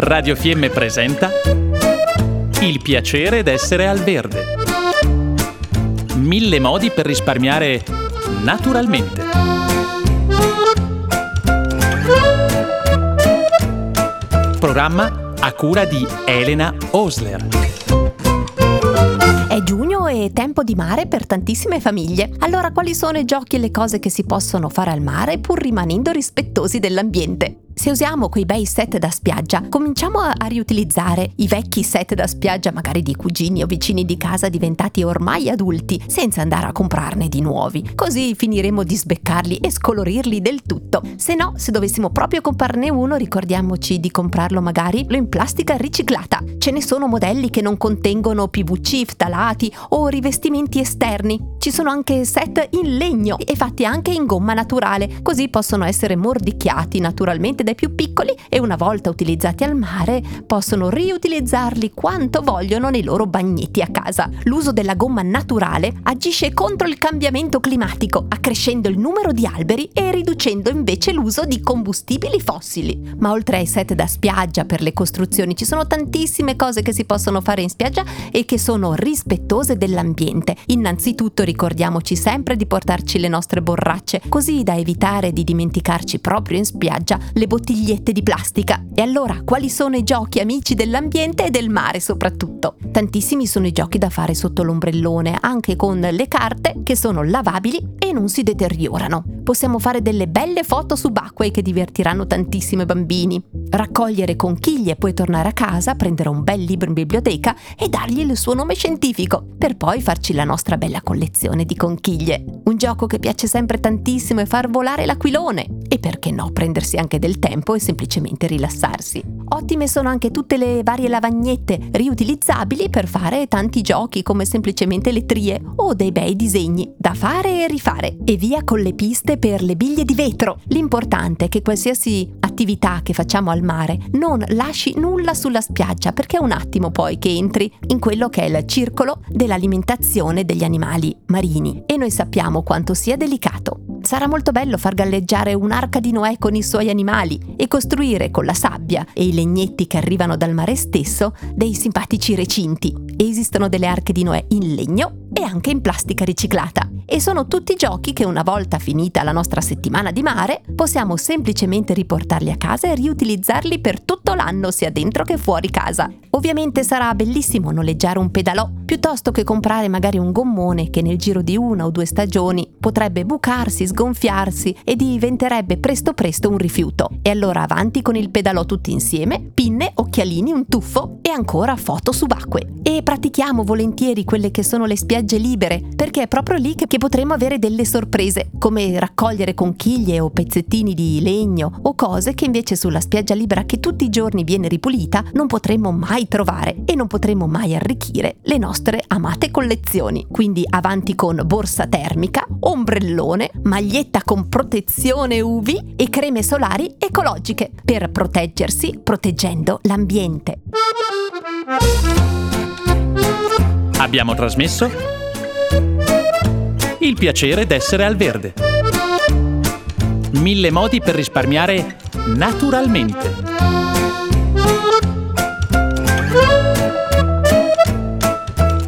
Radio Fiemme presenta Il piacere d'essere al verde. Mille modi per risparmiare naturalmente. Programma a cura di Elena Osler. È giugno e tempo di mare per tantissime famiglie. Allora quali sono i giochi e le cose che si possono fare al mare pur rimanendo rispettosi dell'ambiente? Se usiamo quei bei set da spiaggia, cominciamo a, riutilizzare i vecchi set da spiaggia, magari di cugini o vicini di casa diventati ormai adulti, senza andare a comprarne di nuovi. Così finiremo di sbeccarli e scolorirli del tutto. Se no, se dovessimo proprio comprarne uno, ricordiamoci di comprarlo magari in plastica riciclata. Ce ne sono modelli che non contengono PVC, ftalati o rivestimenti esterni. Ci sono anche set in legno e fatti anche in gomma naturale, così possono essere mordicchiati naturalmente dai più piccoli e una volta utilizzati al mare possono riutilizzarli quanto vogliono nei loro bagnetti a casa. L'uso della gomma naturale agisce contro il cambiamento climatico, accrescendo il numero di alberi e riducendo invece l'uso di combustibili fossili. Ma oltre ai set da spiaggia per le costruzioni ci sono tantissime cose che si possono fare in spiaggia e che sono rispettose dell'ambiente. Innanzitutto ricordiamoci sempre di portarci le nostre borracce, così da evitare di dimenticarci proprio in spiaggia le bottiglie bottigliette di plastica. E allora, quali sono i giochi amici dell'ambiente e del mare soprattutto? Tantissimi sono i giochi da fare sotto l'ombrellone, anche con le carte che sono lavabili e non si deteriorano. Possiamo fare delle belle foto subacquee che divertiranno tantissimi bambini. Raccogliere conchiglie e poi tornare a casa, prendere un bel libro in biblioteca e dargli il suo nome scientifico, per poi farci la nostra bella collezione di conchiglie. Un gioco che piace sempre tantissimo è far volare l'aquilone. E perché no, prendersi anche del tempo e semplicemente rilassarsi. Ottime sono anche tutte le varie lavagnette riutilizzabili per fare tanti giochi come semplicemente le trie o dei bei disegni da fare e rifare. E via con le piste per le biglie di vetro. L'importante è che qualsiasi attività che facciamo al mare non lasci nulla sulla spiaggia perché è un attimo poi che entri in quello che è il circolo dell'alimentazione degli animali marini e noi sappiamo quanto sia delicato. Sarà molto bello far galleggiare un'arca di Noè con i suoi animali e costruire con la sabbia e i legnetti che arrivano dal mare stesso dei simpatici recinti. Esistono delle arche di Noè in legno e anche in plastica riciclata. E sono tutti giochi che una volta finita la nostra settimana di mare possiamo semplicemente riportarli a casa e riutilizzarli per tutto l'anno sia dentro che fuori casa. Ovviamente sarà bellissimo noleggiare un pedalò piuttosto che comprare magari un gommone che nel giro di una o due stagioni potrebbe bucarsi, sgonfiarsi e diventerebbe presto presto un rifiuto. E allora avanti con il pedalò tutti insieme, pinne, occhialini, un tuffo e ancora foto subacquee. E pratichiamo volentieri quelle che sono le spiagge libere, perché è proprio lì che, potremo avere delle sorprese, come raccogliere conchiglie o pezzettini di legno o cose che invece sulla spiaggia libera che tutti i giorni viene ripulita non potremo mai trovare e non potremo mai arricchire le nostre amate collezioni. Quindi avanti con borsa termica, ombrellone, maglietta con protezione UV e creme solari ecologiche per proteggersi proteggendo l'ambiente. Abbiamo trasmesso il piacere d'essere al verde. Mille modi per risparmiare naturalmente.